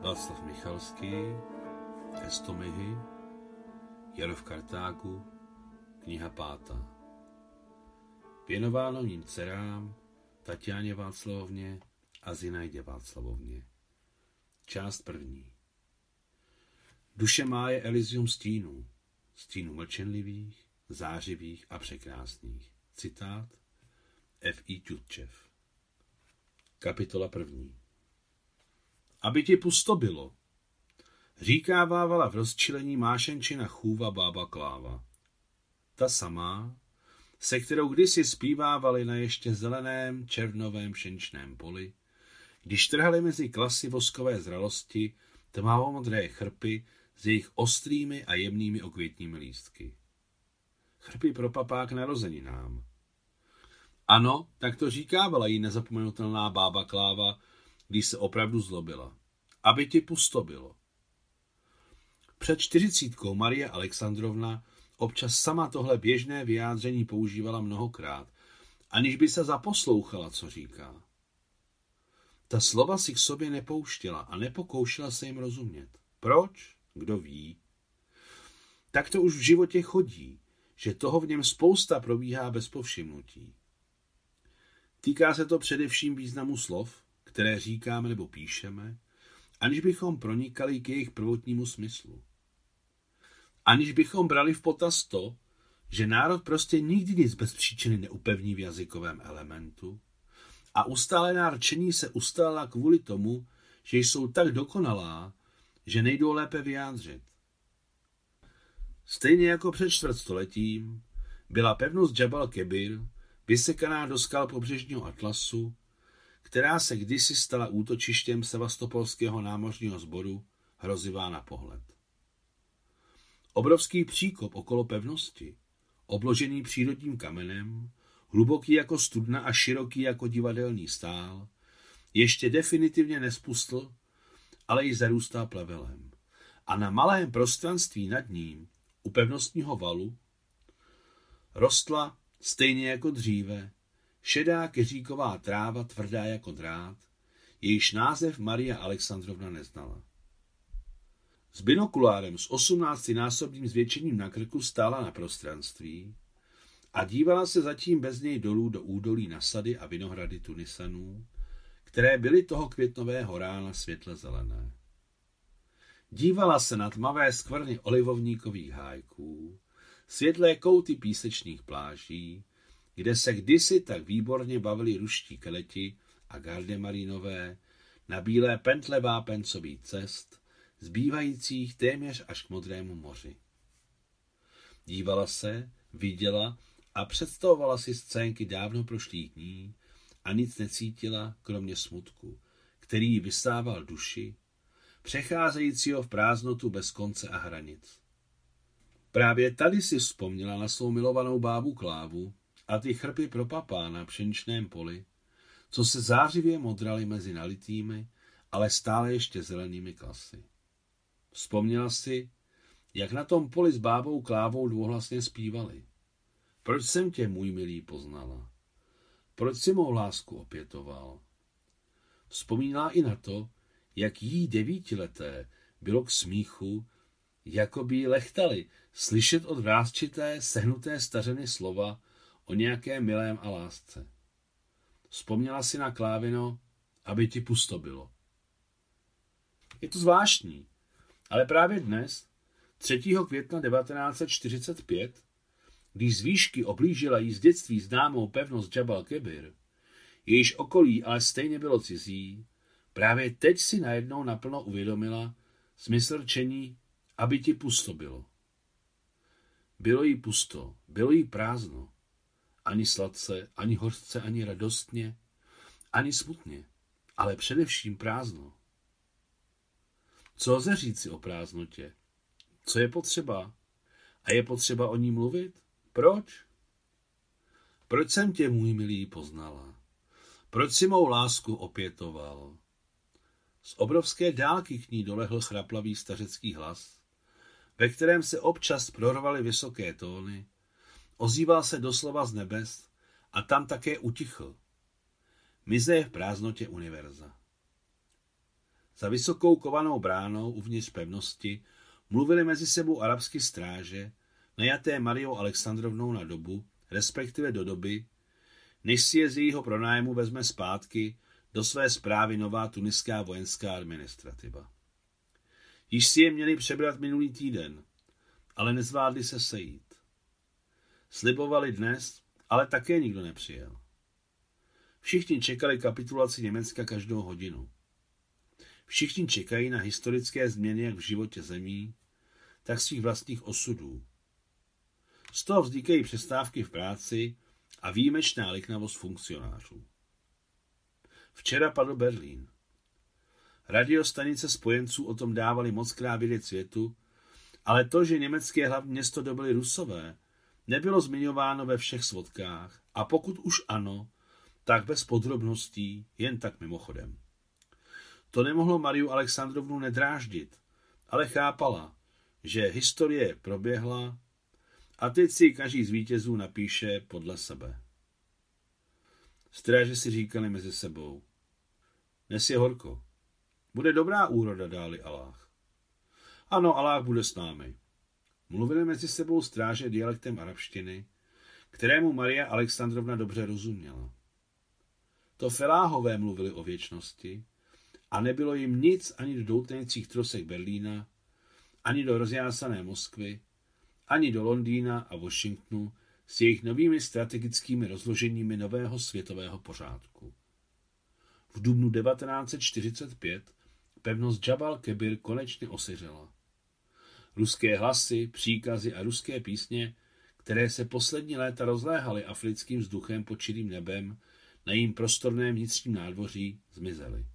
Václav Michalský, Estomihy, Jaro v Kartágu, kniha pátá. Věnováno ním dcerám, Tatiáně Václavovně a Zinajdě Václavovně. Část první. Duše má je Elysium stínů, stínů mlčenlivých, zářivých a překrásných. Citát F. I. Tutčev. Kapitola první. Aby ti pusto bylo, říkávávala v rozčilení mášenčina chůva bába Kláva. Ta samá, se kterou kdysi zpívávali na ještě zeleném červnovém šenčném poli, když trhali mezi klasy voskové zralosti tmavomodré chrpy s jejich ostrými a jemnými okvětními lístky. Chrpy pro papák narozeninám. Ano, tak to říkávala jí nezapomenutelná bába Kláva, když se opravdu zlobila. Aby ti pusto bylo. Před čtyřicítkou Marie Alexandrovna občas sama tohle běžné vyjádření používala mnohokrát, aniž by se zaposlouchala, co říká. Ta slova si k sobě nepouštěla a nepokoušela se jim rozumět. Proč? Kdo ví? Tak to už v životě chodí, že toho v něm spousta probíhá bez povšimnutí. Týká se to především významu slov, které říkáme nebo píšeme, aniž bychom pronikali k jejich prvotnímu smyslu. Aniž bychom brali v potaz to, že národ prostě nikdy nic bez příčiny neupevní v jazykovém elementu a ustálená rčení se ustála kvůli tomu, že jsou tak dokonalá, že nejdou lépe vyjádřit. Stejně jako před čtvrtstoletím byla pevnost Jabal Kebir vysekaná do skal pobřežního atlasu, která se kdysi stala útočištěm sevastopolského námořního sboru, hrozivá na pohled. Obrovský příkop okolo pevnosti, obložený přírodním kamenem, hluboký jako studna a široký jako divadelní stál, ještě definitivně nespustl, ale i zarůstá plevelem. A na malém prostranství nad ním, u pevnostního valu, rostla, stejně jako dříve, šedá keříková tráva tvrdá jako drát, jejíž název Maria Alexandrovna neznala. S binokulárem s 18-násobným zvětšením na krku stála na prostranství a dívala se zatím bez něj dolů do údolí na sady a vinohrady Tunisanů, které byly toho květnového rána světle zelené. Dívala se na tmavé skvrny olivovníkových hájků, světlé kouty písečných pláží, kde se kdysi tak výborně bavili ruští keleti a gardemarinové na bílé pentle vápencový cest, zbývajících téměř až k modrému moři. Dívala se, viděla a představovala si scénky dávno prošlých dní a nic necítila, kromě smutku, který vystával duši, přecházejícího v prázdnotu bez konce a hranic. Právě tady si vzpomněla na svou milovanou bábu Klávu a ty chrpy pro papá na pšeničném poli, co se zářivě modraly mezi nalitými, ale stále ještě zelenými klasy. Vzpomněla si, jak na tom poli s bábou Klávou dvouhlasně zpívali. Proč jsem tě, můj milý, poznala? Proč si mou lásku opětoval? Vzpomínala i na to, jak jí devítileté bylo k smíchu, jako by lechtali slyšet od vrázčité, sehnuté stařeny slova o nějaké milém a lásce. Vzpomněla si na Klávino, aby ti pusto bylo. Je to zvláštní, ale právě dnes, 3. května 1945, když z výšky oblížila jí z dětství známou pevnost Jabal Kebir, jejíž okolí ale stejně bylo cizí, právě teď si najednou naplno uvědomila smysl rčení, aby ti pusto bylo. Bylo jí pusto, bylo jí prázdno. Ani sladce, ani hořce, ani radostně, ani smutně, ale především prázdno. Co lze říci o prázdnotě? Co je potřeba? A je potřeba o ní mluvit? Proč? Proč jsem tě, můj milý, poznala? Proč si mou lásku opětoval? Z obrovské dálky k ní dolehl chraplavý stařecký hlas, ve kterém se občas prorvaly vysoké tóny, ozýval se doslova z nebes a tam také utichl. Mize v prázdnotě univerza. Za vysokou kovanou bránou uvnitř pevnosti mluvili mezi sebou arabsky stráže, najaté Mariou Alexandrovnou na dobu, respektive do doby, než si je z jejího pronájmu vezme zpátky do své zprávy nová tuniská vojenská administrativa. Již si je měli přebrat minulý týden, ale nezvládli se sejít. Slibovali dnes, ale také nikdo nepřijel. Všichni čekali kapitulaci Německa každou hodinu. Všichni čekají na historické změny jak v životě zemí, tak svých vlastních osudů. Z toho vznikají přestávky v práci a výjimečná liknavost funkcionářů. Včera padl Berlín. Radiostanice spojenců o tom dávali moc krát vědět světu, ale to, že německé hlavní město dobili rusové, nebylo zmiňováno ve všech svodkách a pokud už ano, tak bez podrobností, jen tak mimochodem. To nemohlo Mariu Alexandrovnu nedráždit, ale chápala, že historie proběhla a teď si každý z vítězů napíše podle sebe. Stráže si říkali mezi sebou. Dnes je horko. Bude dobrá úroda, dáli Aláh. Ano, Aláh bude s námi. Mluvili mezi sebou stráže dialektem arabštiny, kterému Maria Alexandrovna dobře rozuměla. To feláhové mluvili o věčnosti a nebylo jim nic ani do doutnějících trosek Berlína, ani do rozjásané Moskvy, ani do Londýna a Washingtonu s jejich novými strategickými rozloženími nového světového pořádku. V dubnu 1945 pevnost Jabal Kebir konečně osiřela. Ruské hlasy, příkazy a ruské písně, které se poslední léta rozléhaly africkým vzduchem pod čirým nebem, na jím prostorném vnitřním nádvoří zmizely.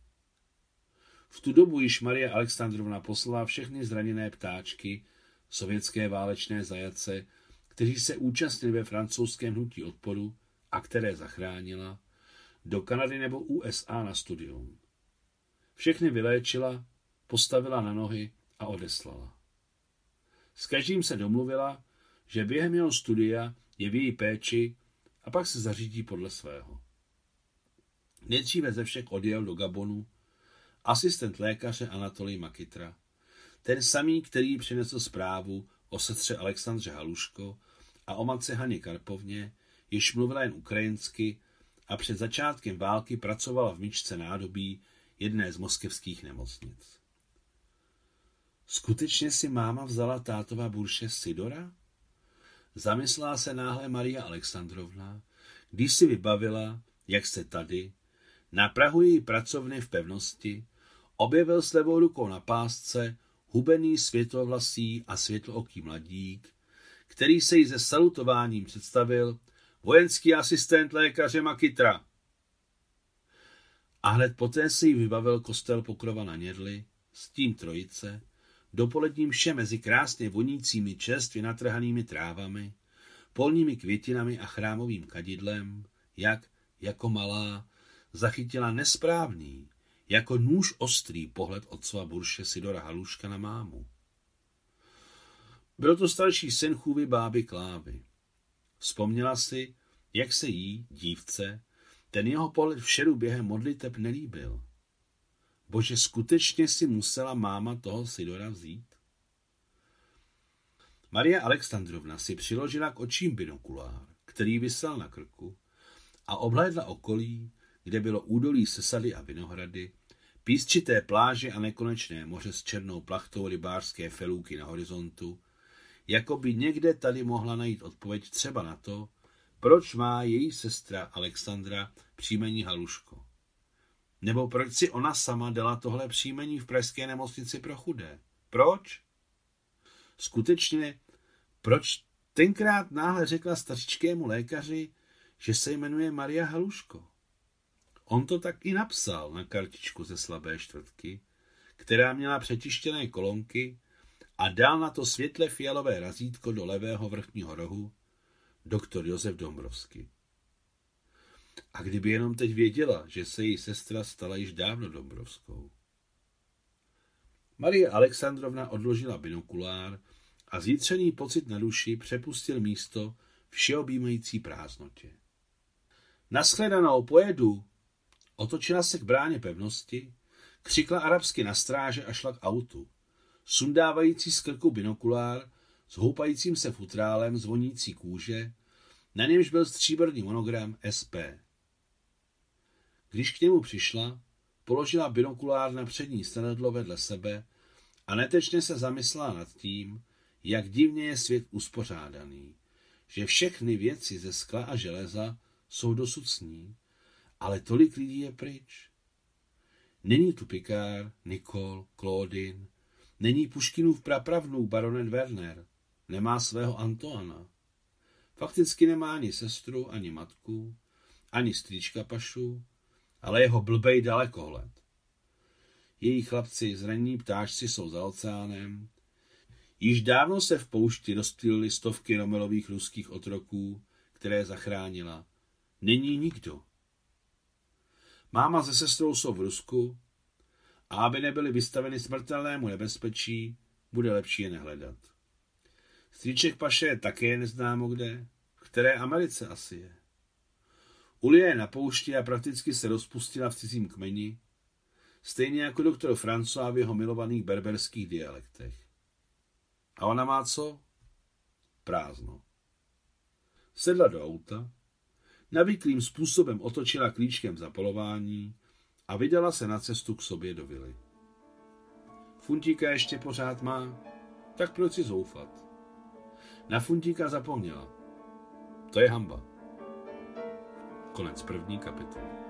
V tu dobu již Maria Alexandrovna poslala všechny zraněné ptáčky, sovětské válečné zajace, kteří se účastnili ve francouzském hnutí odporu a které zachránila, do Kanady nebo USA na studium. Všechny vyléčila, postavila na nohy a odeslala. S každým se domluvila, že během jeho studia je v její péči a pak se zařídí podle svého. Nejdříve ze všech odjel do Gabonu asistent lékaře Anatolij Makitra, ten samý, který přinesl zprávu o sestře Alexandře Haluško a o matce Haně Karpovně, jež mluvila jen ukrajinsky a před začátkem války pracovala v myčce nádobí jedné z moskevských nemocnic. Skutečně si máma vzala tátova burše Sidora? Zamyslela se náhle Maria Alexandrovna, když si vybavila, jak se tady, na Prahu její pracovny v pevnosti, objevil s levou rukou na pásce hubený světlovlasý a světlooký mladík, který se jí se salutováním představil vojenský asistent lékaře Makitra. A hned poté si jí vybavil kostel Pokrova na Nědli, s tím trojice, dopoledním vše mezi krásně vonícími čerstvě natrhanými trávami, polními květinami a chrámovým kadidlem, jak, jako malá, zachytila nesprávný, jako nůž ostrý pohled otcova burše Sidora Haluška na mámu. Byl to starší syn chůvy báby Klávy. Vzpomněla si, jak se jí, dívce, ten jeho pohled v šeru během modliteb nelíbil. Bože, skutečně si musela máma toho Sidora vzít? Maria Alexandrovna si přiložila k očím binokulár, který vysel na krku, a obhlédla okolí, kde bylo údolí sesady a vinohrady, písčité pláže a nekonečné moře s černou plachtou rybářské felůky na horizontu, jako by někde tady mohla najít odpověď třeba na to, proč má její sestra Alexandra příjmení Haluško. Nebo proč si ona sama dala tohle příjmení v pražské nemocnici pro chudé? Proč? Skutečně, proč tenkrát náhle řekla stařičkému lékaři, že se jmenuje Maria Haluško? On to tak i napsal na kartičku ze slabé čtvrtky, která měla přetištěné kolonky a dal na to světle fialové razítko do levého vrchního rohu doktor Josef Dombrovský. A kdyby jenom teď věděla, že se její sestra stala již dávno Dombrovskou. Marie Alexandrovna odložila binokulár a zítřený pocit na duši přepustil místo všeobjímající prázdnotě. Naschledanou, pojedu, Otočila se k bráně pevnosti, Křikla arabsky na stráže a šla k autu. Sundávající z krku binokulár, s houpajícím se futrálem zvonící kůže, na němž byl stříbrný monogram SP. Když k němu přišla, položila binokulár na přední stanadlo vedle sebe a netečně se zamyslela nad tím, jak divně je svět uspořádaný, že všechny věci ze skla a železa jsou dosud sní, ale tolik lidí je pryč. Není tu Picard, Nicole, Claudine, není Puškinův prapravnou baronet Werner, nemá svého Antoana. Fakticky nemá ani sestru, ani matku, ani strýčka Pašu, ale jeho blbej dalekohled. Její chlapci, zranění ptáčci jsou za oceánem. Již dávno se v poušti rozptýlily stovky romelových ruských otroků, které zachránila. Není nikdo. Máma se sestrou jsou v Rusku a aby nebyly vystaveny smrtelnému nebezpečí, bude lepší je nehledat. Stříček Paše je také neznámo kde, v které Americe asi je. Ulie je na poušti a prakticky se rozpustila v cizím kmeni, stejně jako doktor François v jeho milovaných berberských dialektech. A ona má co? Prázdno. Sedla do auta, navyklým způsobem otočila klíčkem zapolování a vydala se na cestu k sobě do vily. Funtíka ještě pořád má, tak proč si zoufat? Na Funtíka zapomněla. To je hamba. Konec první kapitoly.